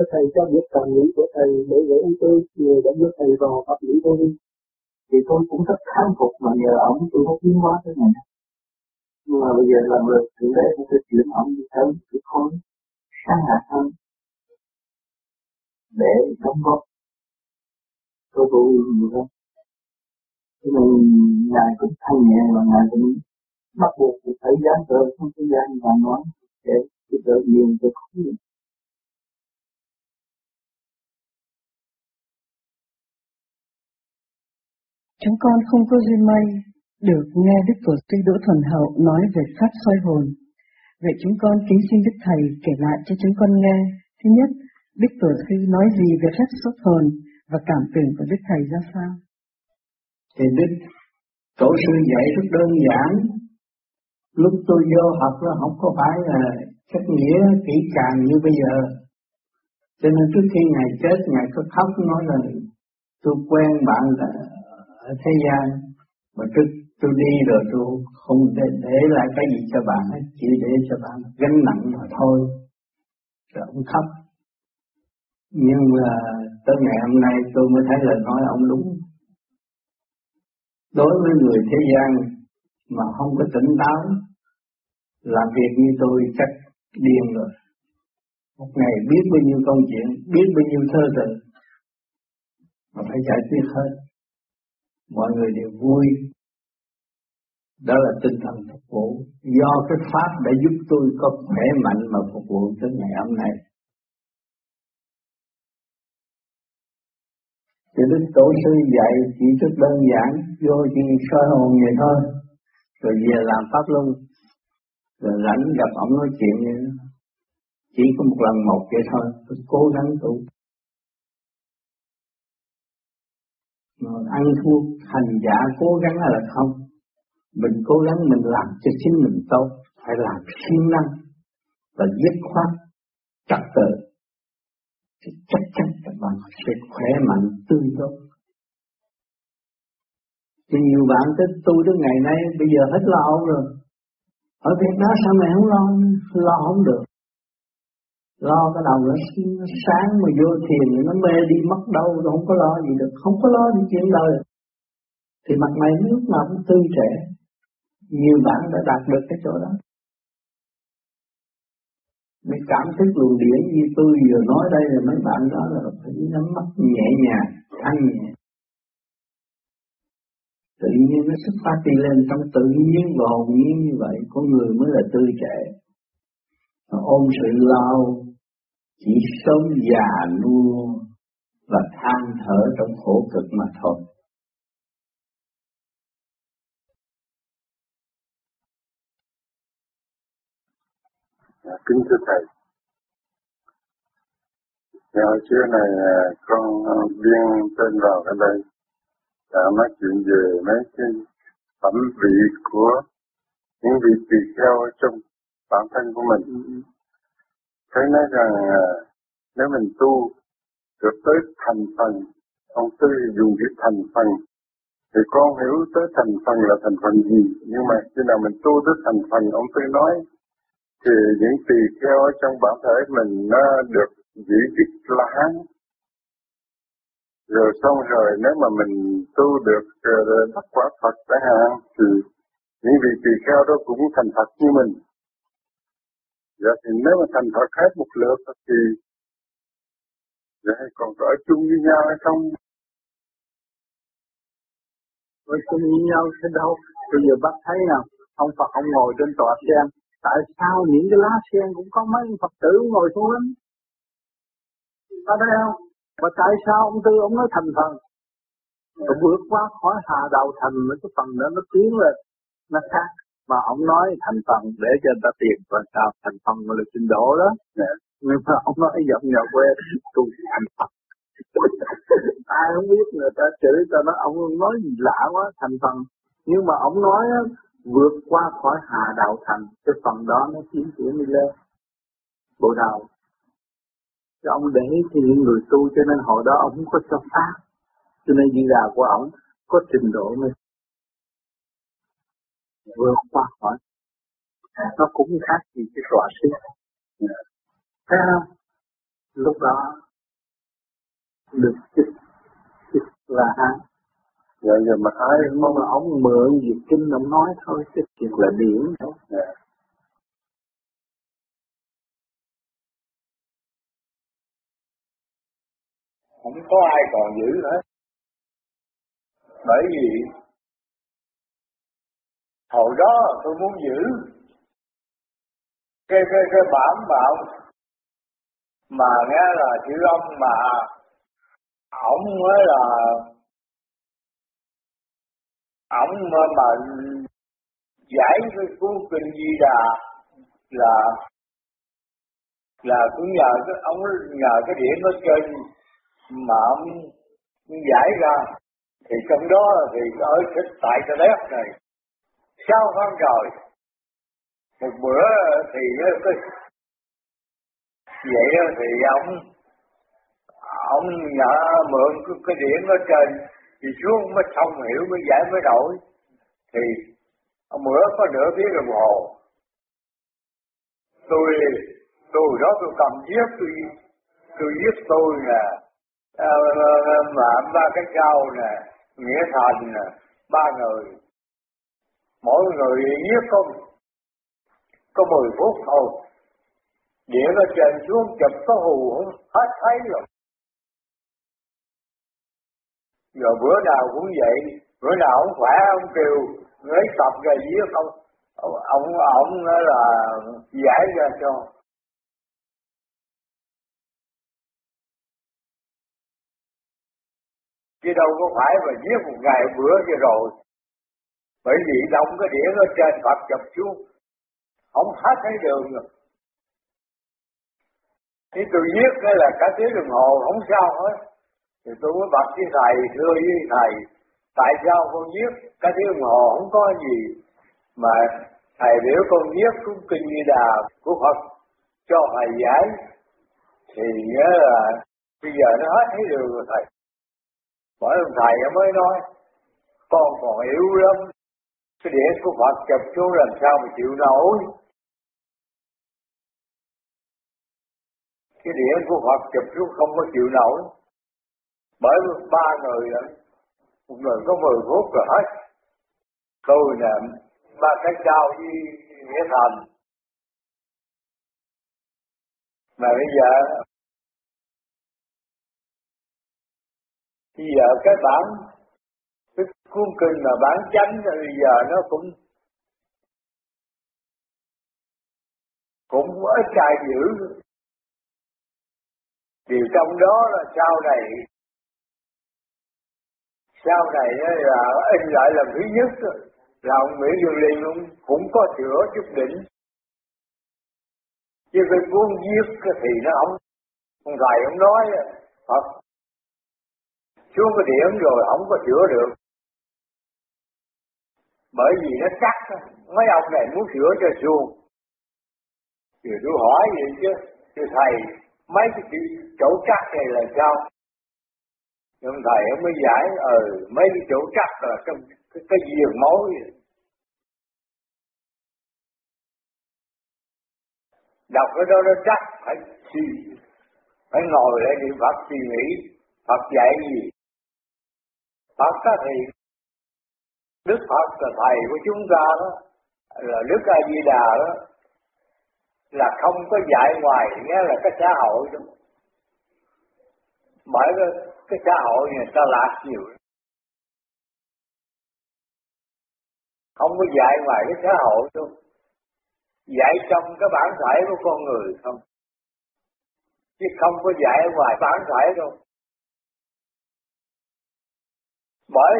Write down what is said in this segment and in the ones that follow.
cho thầy cho biết cảm nghĩ của thầy để gửi ông tôi, người đã biết thầy vào pháp lý tôi đi. Thì tôi cũng rất thán phục mà nhờ ông, tôi có tiến hóa thế này. Nhưng mà bây giờ làm được thì đấy cũng phải chuyển ông đi tới cái khối sáng hạ hơn. Để đóng góp tôi tụ nhiều hơn. Cho nên ngài cũng thanh nhẹ và ngài cũng bắt buộc phải dám cờ không có gian và nói để giúp đỡ nhiều cho khối Chúng con không có duyên may được nghe Đức Tổ sư Đỗ Thuần Hậu nói về pháp soi hồn. Vậy chúng con kính xin Đức Thầy kể lại cho chúng con nghe. Thứ nhất, Đức Tổ sư nói gì về pháp xuất hồn và cảm tưởng của Đức Thầy ra sao? Thì Đức Tổ sư dạy rất đơn giản. Lúc tôi vô học nó không có phải là cách nghĩa kỹ càng như bây giờ. Cho nên trước khi Ngài chết, Ngài có khóc nói là tôi quen bạn là ở thế gian. Mà trước tôi đi rồi tôi không để, để lại cái gì cho bạn hết chỉ để cho bạn gánh nặng mà thôi. Rồi ông khóc. Nhưng mà tới ngày hôm nay tôi mới thấy lời nói ông đúng. Đối với người thế gian mà không có tỉnh táo làm việc như tôi chắc điên rồi. Một ngày biết bao nhiêu công chuyện biết bao nhiêu thơ tình mà phải giải quyết hết mọi người đều vui. Đó là tinh thần phục vụ. Do cái pháp đã giúp tôi có khỏe mạnh mà phục vụ tới ngày hôm nay. Thì Đức Tổ sư dạy chỉ rất đơn giản, vô chỉ soi hồn vậy thôi. Rồi về làm pháp luân. Rồi rảnh gặp ông nói chuyện vậy đó. chỉ có một lần một vậy thôi. Tôi cố gắng tu. Còn ăn thua, hành giả cố gắng là không. Mình cố gắng mình làm cho chính mình tốt, phải làm siêng năng và dứt khoát, trật tự. Thì chắc chắn các bạn sẽ khỏe mạnh, tươi tốt. Thì nhiều bạn tới tu đến ngày nay, bây giờ hết lo rồi. Ở Việt Nam sao mày không lo? Lo không được lo cái đầu nó, sáng mà vô thiền nó mê đi mất đâu rồi không có lo gì được không có lo gì chuyện đời. Thì mặt mày lúc nào cũng tươi trẻ. Nhiều bạn đã đạt được cái chỗ đó. Mới cảm thức luồng điển như tôi vừa nói đây là mấy bạn đó là phải nắm mắt nhẹ nhàng thanh nhẹ. Tự nhiên nó xuất phát đi lên trong tự nhiên và hồn nhiên như vậy con người mới là tươi trẻ. Ôm sự lao chỉ sống già nua và than thở trong khổ cực mà thôi. À, kính thưa thầy. Ngày trưa này à, con biên tên vào cái đây. Đã nói chuyện về mấy cái phẩm vị của những vị tỳ kheo trong bản thân của mình thế nói rằng à, nếu mình tu được tới thành phần, ông Tư dùng cái thành phần, thì con hiểu tới thành phần là thành phần gì, nhưng mà khi nào mình tu tới thành phần, ông Tư nói thì những tỳ kheo ở trong bản thể mình nó được giữ chức là hán rồi xong rồi nếu mà mình tu được à, đắc quả Phật chẳng hạn thì những vị tỳ kheo đó cũng thành Phật như mình. Dạ thì nếu mà thành Phật hết một lượt thì dạ còn ở chung với nhau hay không? Ở chung với nhau thế đâu? Bây giờ bác thấy nào, ông Phật ông ngồi trên tòa sen, tại sao những cái lá sen cũng có mấy Phật tử ngồi xuống lắm? Có thấy không? Và tại sao ông Tư ông nói thành phần? Nó vượt qua khỏi hà đầu thành mấy cái phần đó nó tiến lên, nó khác. Mà ông nói thành phần để cho người ta tiền và sao thành phần là trình độ đó. Yeah. Nhưng mà ông nói giọng nhà quê tu thành phần. Ai không biết người ta chửi ta nói ông nói gì lạ quá thành phần. Nhưng mà ông nói vượt qua khỏi hà đạo thành cái phần đó nó tiến triển đi lên bộ đầu cho ông để cho những người tu cho nên hồi đó ông không có cho pháp cho nên di đà của ông có trình độ mới vượt qua khỏi. Nó cũng khác gì cái tọa sư thấy không lúc đó được chích chích là hán. Dạ giờ mà ai mong là ông mượn việc kinh ông nói thôi chứ chuyện là điển. Thôi dạ. không có ai còn giữ hết bởi vì hồi đó tôi muốn giữ cái cái cái bản bảo mà nghe là chữ ông mà ổng mới là ổng mà, mà giải cái cuốn kinh di đà là là cũng nhờ cái ông nhờ cái điểm ở trên mà ông giải ra. Thì trong đó thì ở tại cái đất này sao con rồi? Một bữa thì cái vậy thì ông ông nhờ mượn cái, cái điểm ở trên thì xuống mới thông hiểu mới giải mới đổi. Thì ông bữa có nửa tiếng đồng hồ. Tôi tôi đó tôi cầm viết tôi tôi viết tôi nè à, mà ba cái cao nè nghĩa thành nè ba người mỗi người giết có có mười phút thôi. Địa nó trên xuống chụp có hù không hết thấy rồi. Giờ bữa nào cũng vậy. Bữa nào ông khỏe ông kêu lấy tập ra viết ông ông ông, ông là giải ra cho. Chứ đâu có phải mà giết một ngày bữa kia rồi bởi vì động cái đĩa ở trên Phật chụp xuống. Không hết thấy đường rồi. Thì tôi viết cái là cả tiếng đồng hồ, không sao hết. Thì tôi mới bật với thầy, thưa với thầy, tại sao con viết cả tiếng đồng hồ, không có gì mà thầy biểu con viết cũng kinh như đà của Phật, cho thầy giải? Thì nhớ là bây giờ nó hết thấy đường rồi thầy. Bởi ông thầy mới nói, con còn yếu lắm cái đĩa của Phật chụp xuống làm sao mà chịu nổi? Cái đĩa của Phật chụp xuống không có chịu nổi. Bởi ba người một người có 10 phút rồi hết. Tôi nè ba cái cao với nghĩa thành. Mà bây giờ bây giờ cái bản cái cuốn kinh mà bán chánh bây giờ nó cũng cũng ít ai giữ. Điều trong đó là sau này sau này là in lại lần thứ nhất là ông Nguyễn Dương Liên cũng, cũng có sửa chút đỉnh. Chứ cái cuốn viết thì nó không ông thầy ông nói Phật xuống cái điểm rồi không có sửa được bởi vì nó chắc mấy ông này muốn sửa cho xuông thì tôi hỏi vậy chứ thì thầy mấy cái chỗ chắc này là sao? Nhưng thầy ông mới giải ờ ừ, mấy cái chỗ chắc là trong cái, cái giường máu vậy. đọc cái đó nó chắc phải suy phải ngồi lại niệm Phật suy nghĩ Phật dạy gì? Phật có thì Đức Phật là thầy của chúng ta đó là Đức A Di Đà đó là không có dạy ngoài nghĩa là cái xã hội đó. Bởi cái, cái xã hội người ta lạc nhiều. Không có dạy ngoài cái xã hội đâu. Dạy trong cái bản thể của con người không. Chứ không có dạy ngoài bản thể đâu. Bởi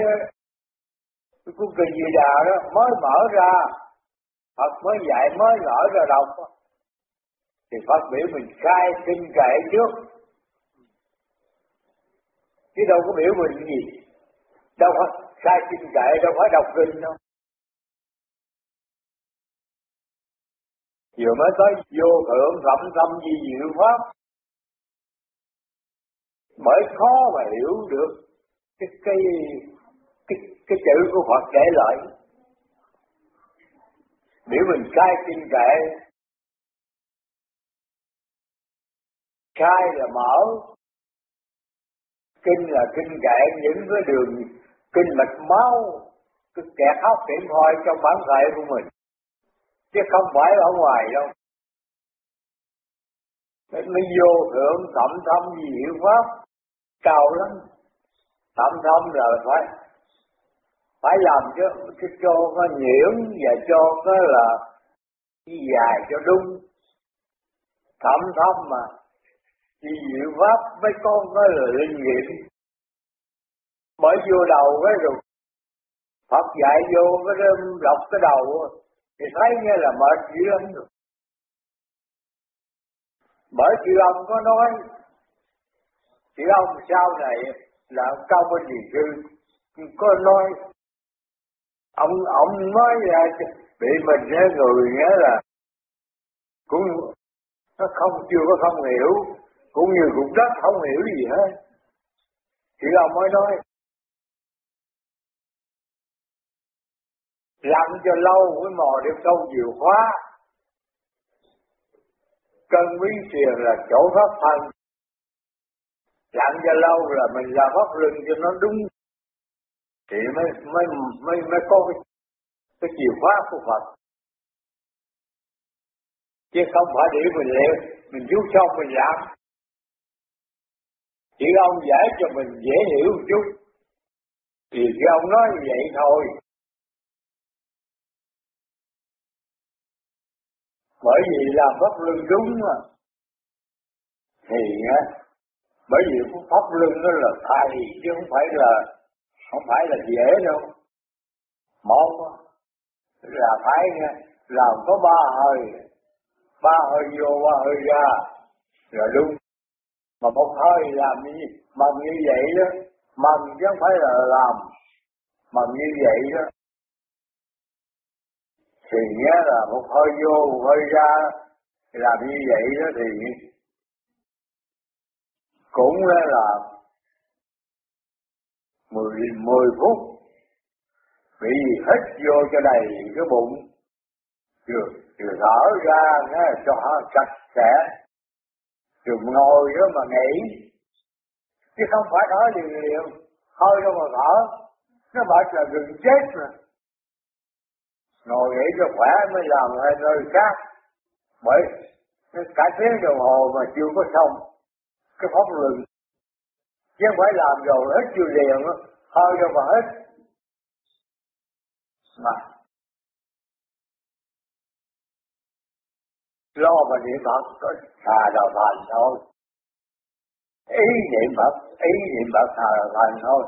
cái cuốn kinh Di Đà đó mới mở ra Phật mới dạy mới mở ra đọc thì Phật biểu mình khai kinh kệ trước. Chứ đâu có biểu mình gì. Đâu phải khai kinh kệ đâu phải đọc kinh đâu. Vừa mới tới vô thượng thẩm tâm di diệu pháp bởi khó mà hiểu được cái cái cái, cái chữ của Phật để lại. Biểu mình cai kinh kệ. Cai là mở. Kinh là kinh kệ, những cái đường kinh mạch máu, cái kẹt hóc điểm thôi trong bản thể của mình. Chứ không phải ở ngoài đâu. Mới vô thượng tẩm thâm diệu pháp? Cao lắm. Tẩm thâm là phải phải làm cho cho, nó nhiễm và cho nó là dài cho đúng. Thẩm thâm mà thì diệu pháp mấy con nó là linh nghiệm. Bởi vô đầu cái rồi Phật dạy vô cái đọc cái đầu thì thấy nghe là mệt dữ lắm rồi. Bởi chị ông có nói chị ông sau này là cao bên gì sư có nói ông ông nói là bị mình nhớ người nghe là cũng nó không, chưa có không hiểu, cũng như cũng rất không hiểu gì hết. Thì ông mới nói, làm cho lâu mới mò được câu nhiều khóa. Cân quý tiền là chỗ pháp thân. Làm cho lâu là mình làm pháp luân cho nó đúng thì mới mới mới mới có cái, cái chìa khóa của Phật. Chứ không phải để mình liệu mình chú xong mình làm. Chỉ ông giải cho mình dễ hiểu một chút. Thì cái ông nói như vậy thôi. Bởi vì làm pháp luân đúng mà. Thì á bởi vì pháp luân nó là thầy chứ không phải là không phải là dễ đâu. Một là phải làm có ba hơi. Ba hơi vô, ba hơi ra. Là đúng. Mà một hơi làm như mầm như vậy đó. Mầm chứ không phải là làm. Mầm như vậy đó. Thì nhớ là một hơi vô, một hơi ra. Làm như vậy đó thì cũng là mười mười phút. Bị hết vô cho đầy cái bụng. Rồi, rồi thở ra nghe cho sạch sẽ. Rồi ngồi đó mà nghỉ. Chứ không phải thở liền liền hơi đâu mà thở. Nó bảo là đừng chết mà. Ngồi nghỉ cho khỏe mới làm hai nơi khác. Bởi cả tiếng đồng hồ mà chưa có xong. Cái pháp luận chứ không phải làm rồi hết chưa liền á hơi đâu mà hết. Mà lo mà niệm Phật, có xà đầu thành thôi. Ý niệm Phật, ý niệm Phật xà đầu thành thôi.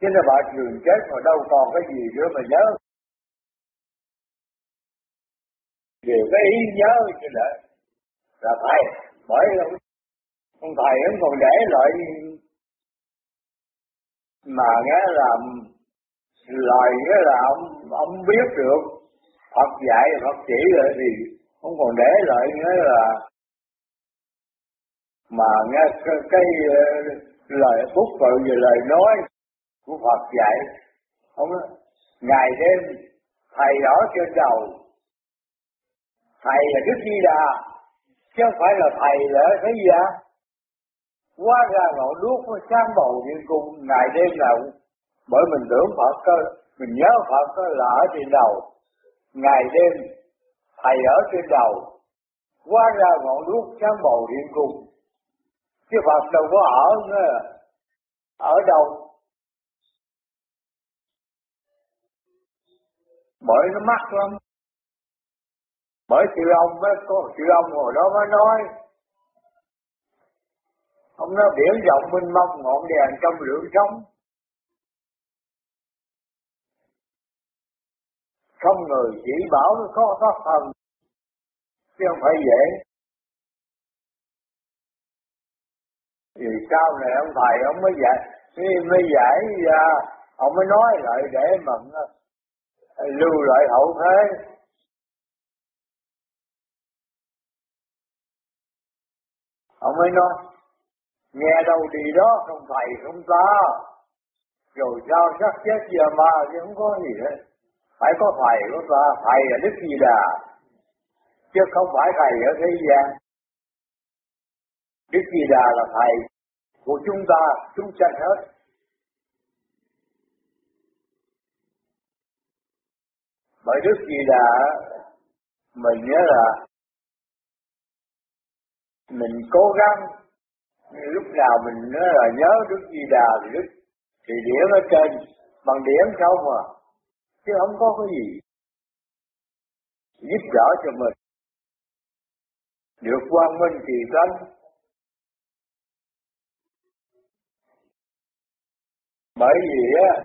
Chứ nó bảo trường chết mà đâu còn cái gì nữa mà nhớ. Về cái ý nhớ như là là phải, bởi ông thầy ông còn để lại mà nghe là lời nghĩa là ông ông biết được Phật dạy Phật chỉ rồi thì không còn để lại nghĩa là mà nghe cái, cái lời phúc tự về lời nói của Phật dạy không ngày đêm thầy ở trên đầu thầy là đức di đà chứ không phải là thầy là thế gì đó quá ra ngọn đuốc nó sáng bầu như cung, ngày đêm nào bởi mình tưởng phật cơ, mình nhớ phật cơ là ở trên đầu. Ngày đêm, thầy ở trên đầu. Quá ra ngọn đuốc sáng bầu điện cùng chứ phật đâu có ở nữa ở đâu. Bởi nó mắc lắm. Bởi sư ông mới có sư ông hồi đó mới nói ông nói biển rộng minh mông, ngọn đèn trong lưỡng sống. Không người chỉ bảo nó có thoát thần, chứ không phải dễ. Vì sau này ông thầy ông mới dạy, mới giải ra, ông mới nói lại để mà ờ, lưu lại hậu thế. Ông mới nói nghe đâu đi đó không thầy không ta. Rồi sao sắc chết giờ mà chứ không có gì hết. Phải có thầy của ta thầy là đức gì đà. Chứ không phải thầy ở thế gian. Đức gì Đà là thầy của chúng ta, chúng sanh hết. Bởi Đức gì Đà mình nhớ là mình cố gắng lúc nào mình nhớ là nhớ Đức Di Đà thì Đức, thì điểm ở trên, bằng điểm không mà chứ không có cái gì giúp đỡ cho mình. Được quang minh thì tánh bởi vì á,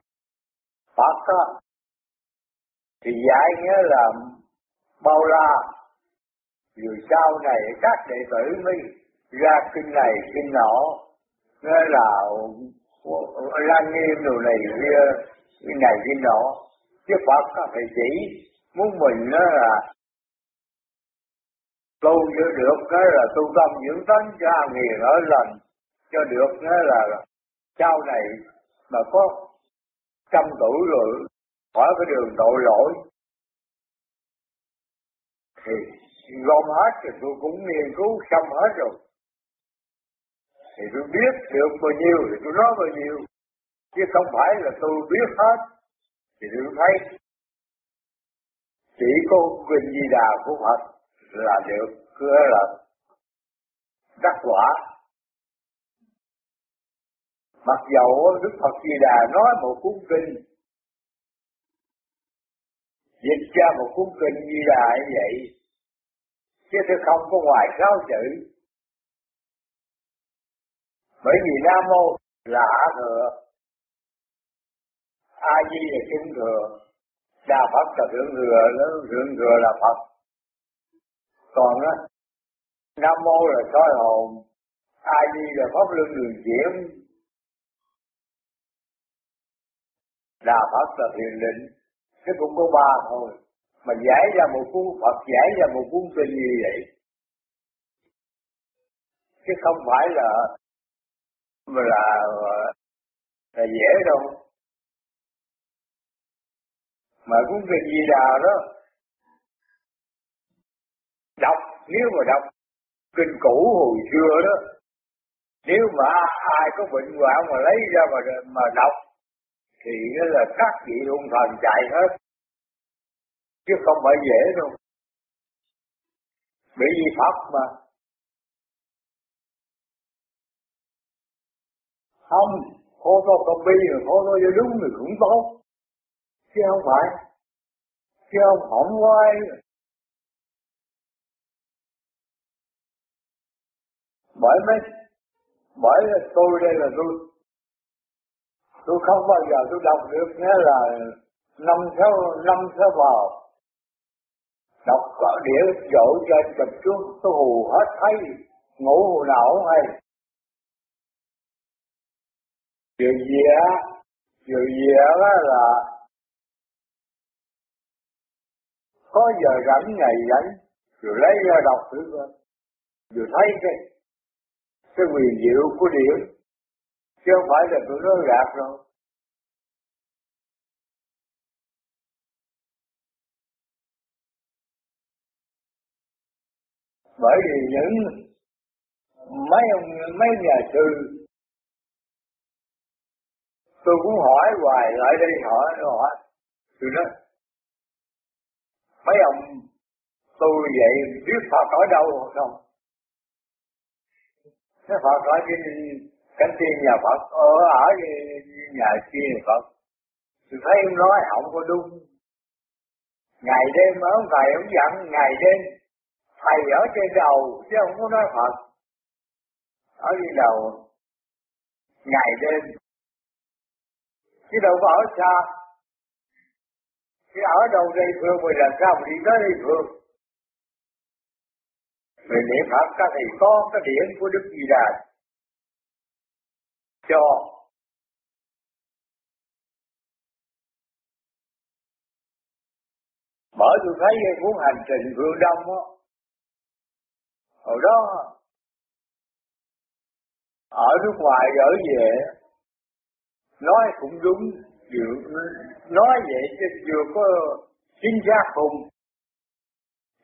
Phật á, thì dạy nghĩa là bao la. Rồi sau này các đệ tử mới ra kinh này, kinh nọ. Nghĩa là lan nghiêm đồ này kia cái này, cái nọ. Chứ Phật có phải chỉ, muốn mình đó là tu cho được cái là tu tâm dưỡng tánh cho nghiền ở lành, cho được cái là sau này mà có trăm tuổi rồi khỏi cái đường tội lỗi. Thì gom hết thì tôi cũng nghiên cứu xong hết rồi thì tôi biết được bao nhiêu thì tôi nói bao nhiêu. Chứ không phải là tôi biết hết, thì tôi thấy chỉ có quyền di đà của Phật là được, cứ là đắc quả. Mặc dầu Đức Phật Di Đà nói một cuốn kinh, dịch ra một cuốn kinh Di Đà như vậy, chứ tôi không có ngoài sáu chữ bởi vì nam mô là hạ thừa a di là trung thừa đa phật là thượng thừa thượng thừa là phật. Còn á, nam mô là soi hồn, a di là pháp luân đường chuyển. Đà phật là thiền định, chứ cũng có ba thôi. Mà giải ra một cuốn Phật, giải ra một cuốn kinh như vậy. Chứ không phải là là, ờ, là dễ đâu. Mà cũng việc gì đà đó. Đọc nếu mà đọc kinh cũ hồi xưa đó nếu mà ai có bệnh hoạn mà lấy ra mà mà đọc thì nó là các vị hung thần chạy hết. Chứ không phải dễ đâu. Bởi vì pháp mà. Không khổ to công bi rồi khổ to cho đúng thì cũng tốt. Chứ không phải, chứ không hỏng quay. Bởi mấy, bởi tôi đây là tôi. Tôi không bao giờ tôi đọc được nghĩa là năm theo năm theo vào đọc có đĩa dỗ trên chụp xuống tôi hù hết thấy, ngủ hù nào không hay. Điều gì điều gì là có giờ rảnh, ngày rảnh, rồi lấy ra đọc thử coi. Rồi thấy cái cái quyền diệu của điểm chứ không phải là tụi nó gạt đâu. Bởi vì những mấy ông, mấy nhà sư tôi cũng hỏi hoài, lại đây hỏi hỏi. Tôi nói, mấy ông tôi vậy, biết Phật ở đâu không? Cái Phật ở trên cánh tiên nhà Phật ở ở nhà kia Phật. Tôi thấy ông nói không có đúng. Ngày đêm ở ông thầy ông dặn, ngày đêm thầy ở trên đầu, chứ không có nói Phật. Ở trên đầu, ngày đêm chứ đâu có ở xa. Chứ ở đâu đây phương mình làm sao mình đi tới đây phương mình niệm Phật các thầy con cái điển của Đức Di Đà. Cho. Bởi tôi thấy cuốn hành trình phương đông á, hồi đó, ở nước ngoài, ở về cũng đúng. Vừa nói vậy chứ vừa có chính xác hùng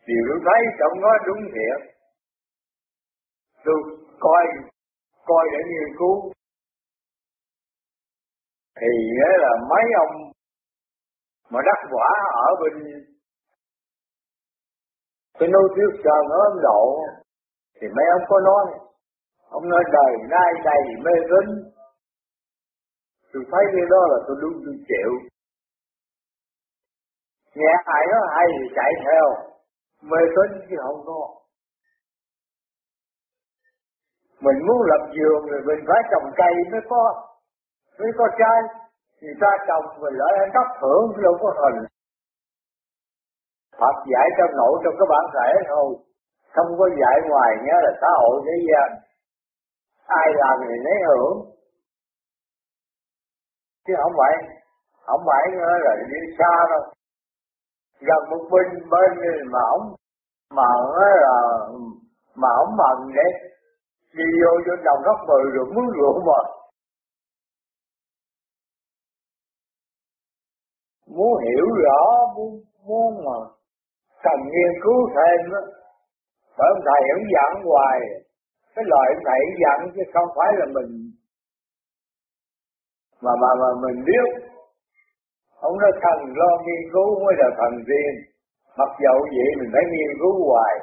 điều thấy cậu nói đúng thiệt. Tôi coi coi để nghiên cứu. Thì nghĩa là mấy ông mà đắc quả ở bên cái nô Thiếu Sơn ở Ấn Độ thì mấy ông có nói, ông nói đời nay đầy mê tín tôi thấy cái đó là tôi đúng, tôi chịu. Nghe ai nói hay thì chạy theo. Mê tín chứ không có. Mình muốn lập vườn rồi mình phải trồng cây mới có. Mới có trái. Người ta trồng mình lại ăn đất thưởng đâu có hình. Phật dạy trong nội trong cái bản thể thôi. Không có dạy ngoài nhớ là xã hội thế gian. Ai làm thì lấy hưởng chứ không phải không phải nữa là đi xa đâu. Gần một bên bên mà ông mà là, mà ông mần đấy đi vô vô đồng góc mười rồi muốn rượu mà. Muốn hiểu rõ, muốn muốn mà cần nghiên cứu thêm đó bởi ông thầy ông dặn hoài. Cái lời ông thầy dặn chứ không phải là mình mà mà mà mình biết ông nói thần lo nghiên cứu mới là thần tiên, mặc dầu vậy mình phải nghiên cứu hoài.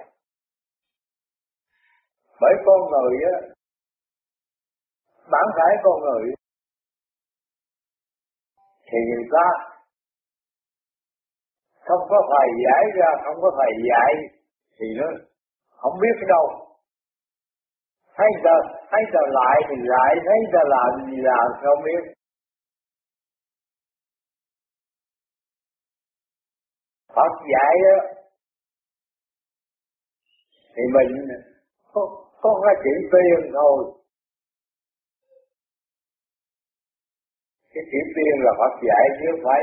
Bởi con người á, bản thể con người thì người ta không có thầy giải ra, không có thầy dạy thì nó không biết đâu. Thấy giờ thấy giờ lại thì lại, thấy giờ làm gì làm không biết. Phật dạy đó, thì mình có, có cái chữ tiền thôi. Cái chữ tiền là Phật dạy chứ không phải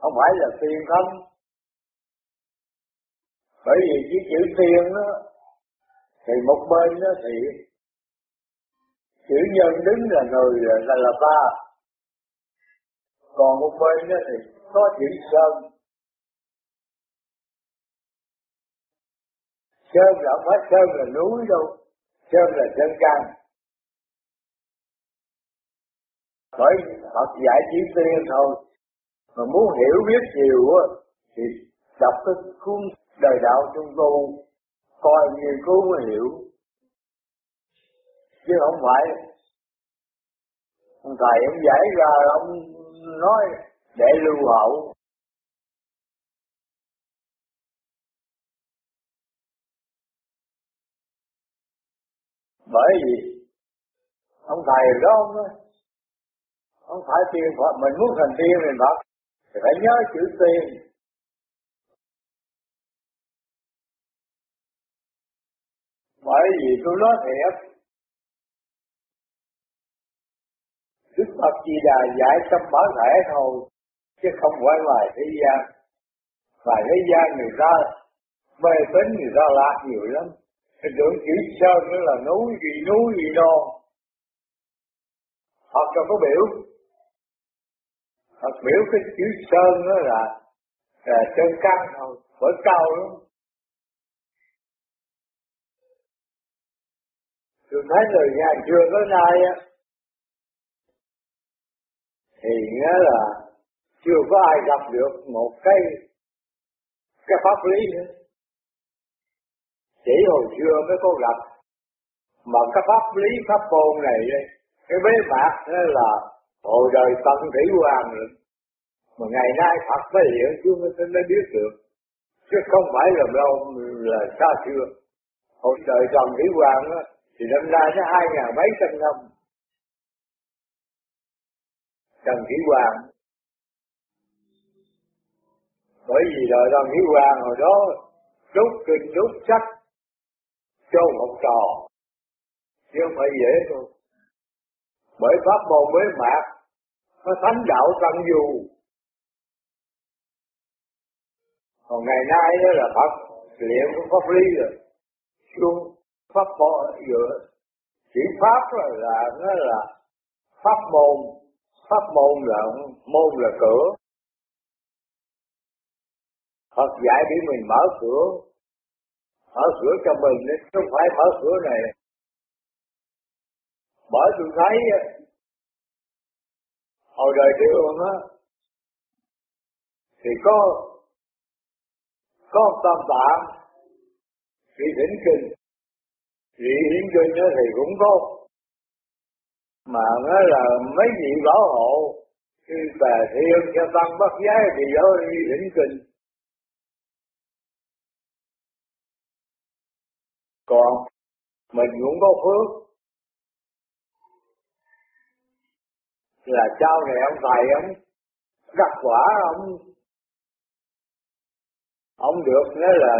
không phải là tiền không. Bởi vì cái chữ tiền đó thì một bên đó thì chữ nhân đứng là người là là ba. Còn một bên đó thì có chữ sơn. Sơn là không phải sơn là núi đâu. Sơn là chân căn bởi Phật dạy trí tiên thôi. Mà muốn hiểu biết nhiều á, thì đọc cái cuốn đời đạo trung tu coi nghiên cứu mới hiểu. Chứ không phải ông thầy ông giải ra, ông nói để lưu hậu. Bởi vì ông thầy đó, ông nói không phải tiền Phật, mình muốn thành tiên mình Phật, thì phải nhớ chữ tiền bởi vì tôi nói thiệt, Đức Phật Di Đà dạy trong bản thể thôi, chứ không phải ngoài thế gian. Ngoài thế gian người ta mê tín, người ta lạc nhiều lắm cái tưởng chữ sơn nữa là núi gì núi gì non hoặc cho có biểu. Hoặc biểu cái chữ sơn đó là, là chân căn thôi bởi cao lắm. Tôi thấy người nhà chưa tới nay á. Thì nghĩa là chưa có ai gặp được một cái cái pháp lý nữa chỉ hồi xưa mới có gặp. Mà cái pháp lý, pháp môn này, cái bế mạc đó là hồi đời tận thủy hoàng. Rồi mà ngày nay Phật mới hiện xuống mới mới biết được. Chứ không phải là đâu, là xa xưa. Hồi đời tận thủy hoàng đó thì năm nay nó hai ngàn mấy trăm năm. Trần Thủy Hoàng. Bởi vì đời Trần Thủy Hoàng hồi đó rút kinh rút sách cho một trò. Chứ không phải dễ đâu bởi pháp môn mới mạc nó thánh đạo tăng dù còn ngày nay đó là pháp liệu của pháp lý rồi? Xuống pháp bộ giữa chỉ pháp là, là nó là pháp môn. Pháp môn là môn là cửa. Phật dạy để mình mở cửa mở cửa cho mình chứ không phải mở cửa này. Bởi tôi thấy hồi đời trước á, thì có có tam tạng vị thỉnh kinh. Vị hiến kinh đó thì cũng có. Mà nó là mấy vị bảo hộ, khi bà thiên cho tăng bắt giá thì đó đi thỉnh kinh. Mình cũng có phước. Là sau này ông thầy ông đắc quả ông. Ông được nghĩa là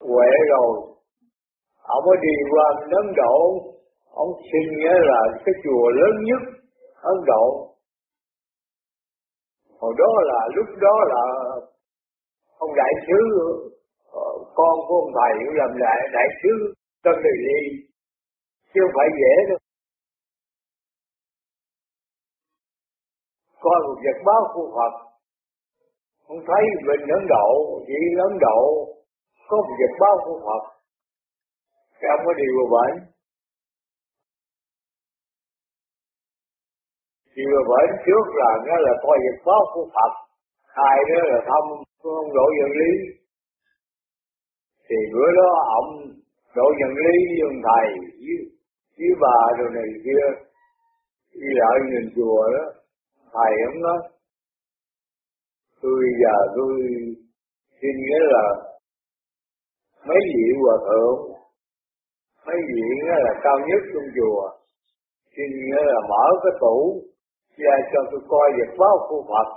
huệ rồi. Ông mới đi qua Ấn Độ. Ông xin nghĩa là cái chùa lớn nhất Ấn Độ. Hồi đó là, lúc đó là ông đại sứ con của ông thầy cũng làm lại đại sứ Tân Đề Ly chứ không phải dễ đâu coi một vật báo của Phật không thấy mình Ấn Độ, chỉ Ấn Độ có một vật báo của Phật. Cái ông có điều bệnh. Điều bệnh trước là nó là coi vật báo của Phật. Hai nữa là thông không Độ vật Lý. Thì bữa đó ông Độ nhận Lý với ông thầy với, với bà rồi này kia đi lại nhìn chùa đó. Thầy ông nói tôi giờ tôi xin nghĩa là mấy vị hòa thượng mấy vị nghĩa là cao nhất trong chùa xin nghĩa là mở cái tủ ra cho tôi coi việc báo của Phật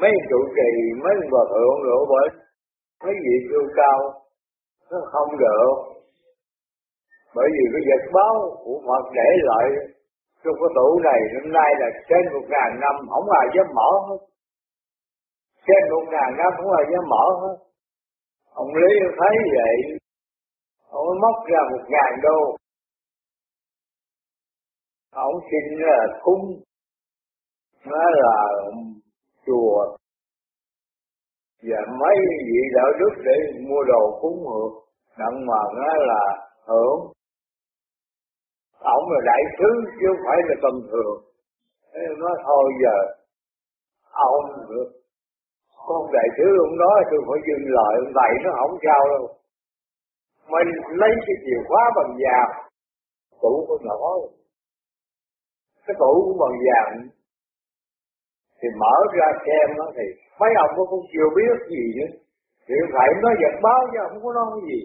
mấy trụ trì mấy hòa thượng rồi bởi mấy vị siêu cao, nó không được bởi vì cái vật báo của Phật để lại trong cái tủ này, hôm nay là trên một ngàn năm, không ai dám mở hết. Trên một ngàn năm không ai dám mở hết. Ông lý thấy vậy, ông móc ra một ngàn đô. Ông xin là cung nó là chùa và mấy vị đạo đức để mua đồ cúng hưởng đặng mà nó là hưởng. Ông là đại sứ chứ không phải là tầm thường. Thế nói thôi giờ, ông được con đại sứ ông nói tôi phải dừng lời ông thầy, nó không sao đâu. Mình lấy cái chìa khóa bằng vàng, tủ con nhỏ cái tủ cũng bằng vàng thì mở ra xem nó thì mấy ông cũng chưa biết gì nữa thì thầy nó giật báo chứ không có nói gì.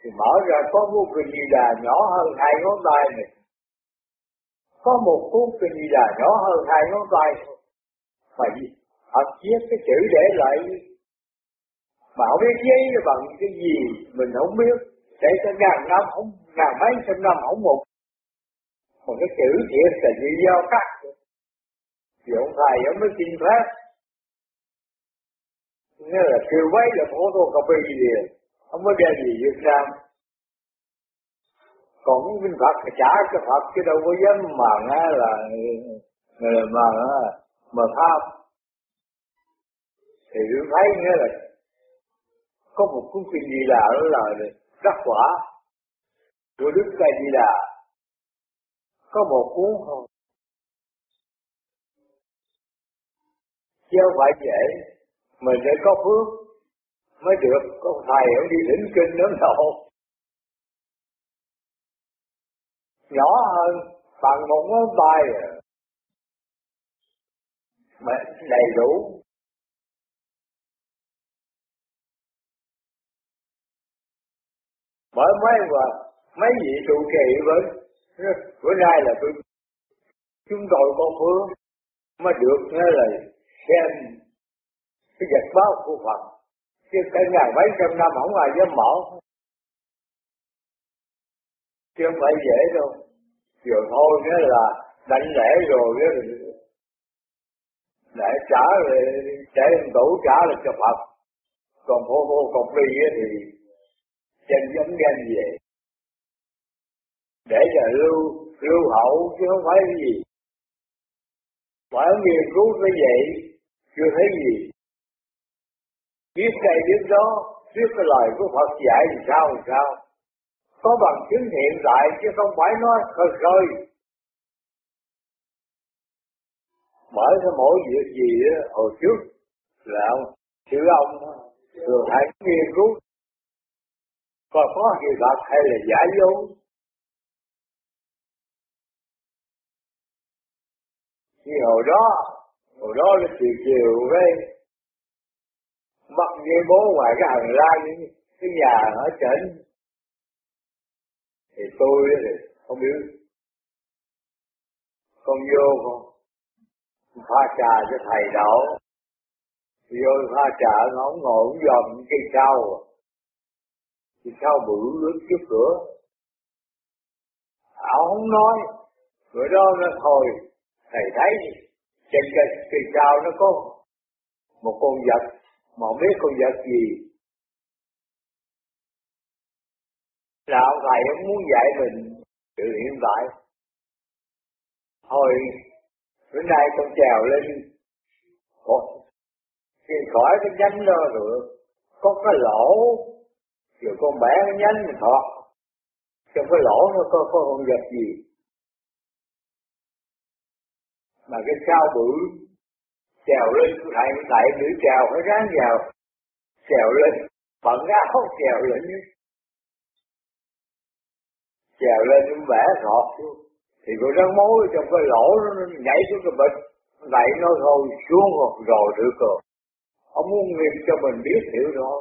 Thì mở ra có một kinh di đà nhỏ hơn hai ngón tay này. Có một cuốn kinh di đà nhỏ hơn hai ngón tay. Mà gì? Họ viết cái chữ để lại. Mà không biết giấy là bằng cái gì, mình không biết. Để cho ngàn năm không, ngàn mấy trăm năm không một. Còn cái chữ thiệt là gì do cắt thì ông thầy ông mới tin phép nghĩa là kêu quấy là phổ thô cà photocopy liền. Ông mới đem gì Việt Nam còn cái minh Phật thì trả cho Phật, chứ đâu có dám mà nghe là, mà mà tham. Thì tôi thấy nghĩa là có một cuốn kinh gì là đó là đắc quả. Của Đức Ca Di Đà. Có một cuốn chứ không phải dễ. Mình phải có phước mới được. Có thầy ông đi lĩnh kinh ấn độ nhỏ hơn, bằng một ngón tay à. mà đầy đủ. Bởi mấy và mấy vị trụ trì với bữa nay là tôi chúng tôi có phước mới được, nghe lời xem cái vật báo của Phật. Chứ cái ngày mấy trăm năm không ai dám mở. Chứ không phải dễ đâu. Rồi thôi nghĩa là đánh lễ rồi, cái để trả rồi để đủ trả được cho Phật. Còn phô vô cọc ly thì chân giống ghen về để cho lưu lưu hậu chứ không phải cái gì. Phải nghiên cứu cái vậy chưa thấy gì. Biết đây biết đó biết cái lời của Phật dạy thì sao thì sao? Có bằng chứng hiện tại chứ không phải nói khơi khơi. Mở ra mỗi việc gì đó, hồi trước là ông chữ ông thường hãy nghiên cứu. Coi có gì thật hay là giả dối. Như hồi đó hồi đó là chiều chiều với mặc như bố ngoài cái hành những cái nhà ở trên. Thì tôi thì không biết. Con vô con pha trà cho thầy đậu. Vô pha trà nó ngồi cũng dòm cây sau thì sau bự lướt trước cửa. Ảo không nói. Bữa đó nó thôi, thầy thấy trên cây cây cao nó có một con vật mà không biết con vật gì. Đạo thầy ông muốn dạy mình từ hiện tại. Hồi bữa nay con trèo lên. Ủa, thì khỏi cái nhánh đó được có cái lỗ. Rồi con bẻ cái nhánh mình thọt. Trong cái lỗ nó có, có con vật gì? Mà cái sao bự trèo lên thầy thầy nữ trèo phải ráng vào trèo lên bận áo trèo lên trèo lên nó vẽ thọt xuống thì cô răng mối trong cái lỗ nó nhảy xuống cái bịch. Vậy nó thôi xuống rồi được rồi, ông muốn nghiệp cho mình biết hiểu nó,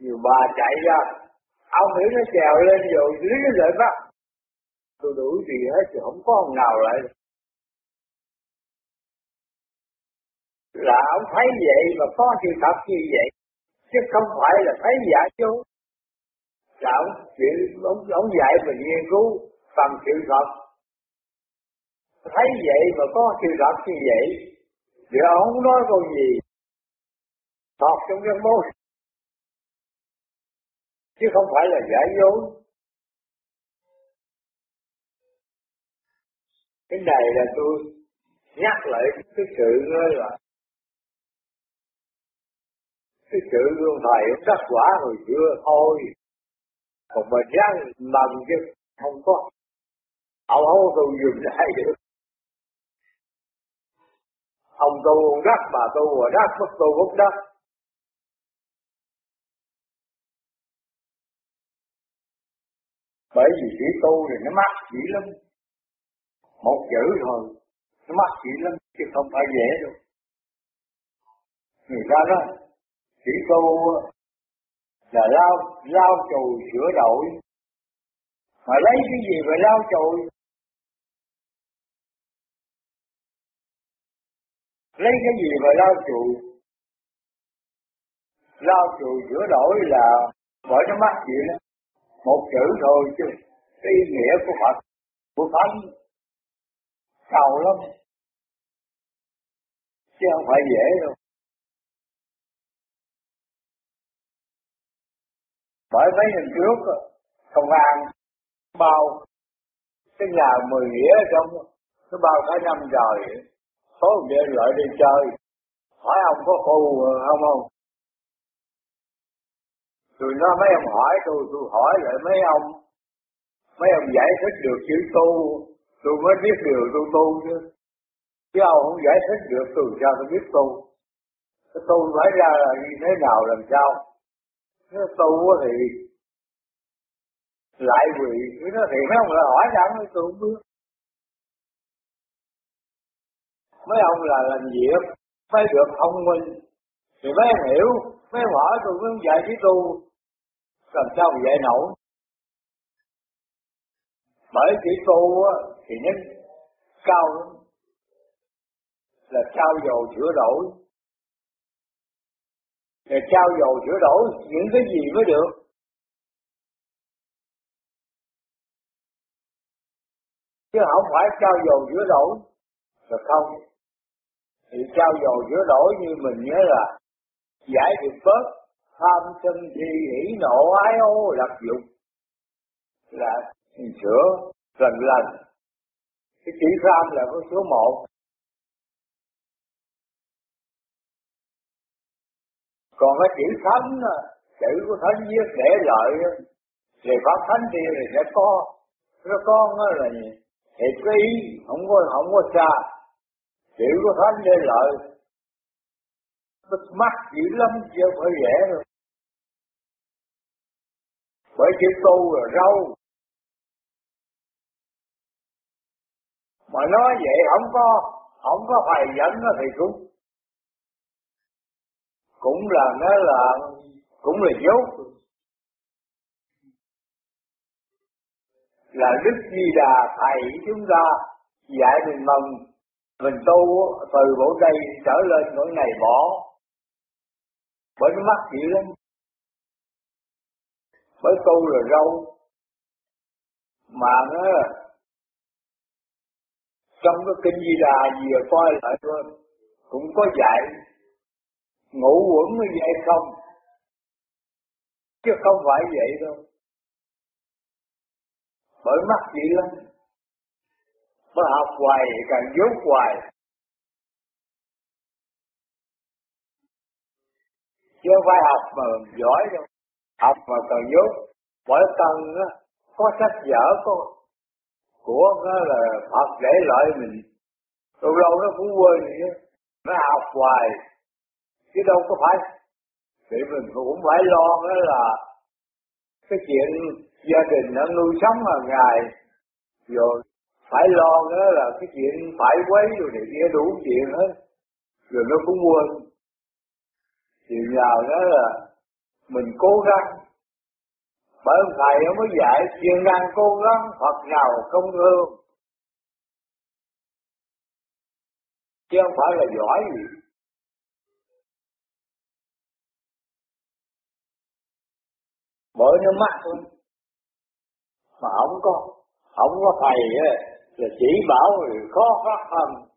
nhiều bà chạy ra ông hiểu nó trèo lên rồi dưới cái lợi mắt tôi đuổi gì hết chứ không có ông nào lại. Là ông thấy vậy mà có sự thật như vậy chứ không phải là thấy giả dối là ông, ông, ông dạy mình nghiên cứu bằng sự thật. Thấy vậy mà có sự thật như vậy thì ông không nói câu gì. Thật trong cái mối chứ không phải là giả dối cái này là tôi nhắc lại cái sự là cái sự gương thầy cũng đắc quả hồi xưa thôi. Còn mà dám làm chứ không có. Ông không có tu dừng lại được. Ông tu ông đắc, bà tu bà đắc, mất tu bất đắc. Bởi vì chỉ tu thì nó mắc chỉ lắm. Một chữ thôi, nó mắc chỉ lắm, chứ không phải dễ đâu. Người ta đó chỉ câu là lao lao chùi sửa đổi. Mà lấy cái gì mà lao chùi lấy cái gì mà lao chùi lao chùi sửa đổi là bởi nó mắc gì đó. Một chữ thôi chứ, cái ý nghĩa của Phật, của Thánh cầu lắm. Chứ không phải dễ đâu. Bởi mấy năm trước công an bao cái nhà mười nghĩa trong nó bao cả năm rồi, số điện lợi đi chơi. Hỏi ông có khu không không? Tôi nó mấy ông hỏi tôi tôi hỏi lại mấy ông. Mấy ông giải thích được chữ tu tôi mới biết điều tôi tu chứ. Chứ ông không giải thích được tôi sao tôi biết tu? Cái tu phải ra là như thế nào làm sao? Nó tu thì lại quỳ. Cái nó thì mấy ông lại hỏi rằng tôi không biết. Mấy ông là làm việc, mới được thông minh. Thì mấy em hiểu mấy em hỏi tôi mới dạy với tu làm sao mà dạy nổi? Bởi chỉ tu thì nó cao lắm. Là trao dầu sửa đổi là trao dồi, sửa đổi những cái gì mới được. Chứ không phải trao dồi, sửa đổi. Được không? Thì trao dồi, sửa đổi như mình nhớ là giải được bớt tham sân si, hỉ nộ, ái ô lập dục là sửa lần lần. Cái chữ tham là con số một. Còn cái chữ thánh, chữ của thánh viết để lợi về pháp thánh thì sẽ có. Nó con là gì? Thì cái ý, không có không có xa. Chữ của thánh để lợi mắt dữ lắm, chứ phải dễ rồi bởi chữ tu là râu mà nói vậy không có không có phải dẫn nó thì cũng cũng là nó là cũng là dốt. Là đức di đà thầy chúng ta dạy mình mừng mình tu từ bộ đây trở lên mỗi ngày bỏ. Bởi nó mắc gì lắm. Bởi tu là râu. Mà nó trong cái kinh di đà gì coi lại thôi cũng có dạy ngủ quẩn như vậy không? Chứ không phải vậy đâu. Bởi mắt vậy lắm. Bởi học hoài, càng dốt hoài. Chứ không phải học mà giỏi đâu. Học mà còn dốt, bởi cần á, có sách vở có của nó là Phật để lại mình. Lâu lâu nó cũng quên vậy nó học hoài chứ đâu có phải. Thì mình cũng phải lo đó là cái chuyện gia đình nó nuôi sống hàng ngày. Rồi phải lo đó là cái chuyện phải quấy rồi này kia đủ chuyện hết. Rồi nó cũng quên. Thì nhờ đó là mình cố gắng. Bởi ông thầy ông mới dạy, chuyện năng cố gắng, Phật nào không thương. Chứ không phải là giỏi gì. Bởi nó mắt thôi. Mà không có. Không có thầy ấy, là chỉ bảo người khó khăn hơn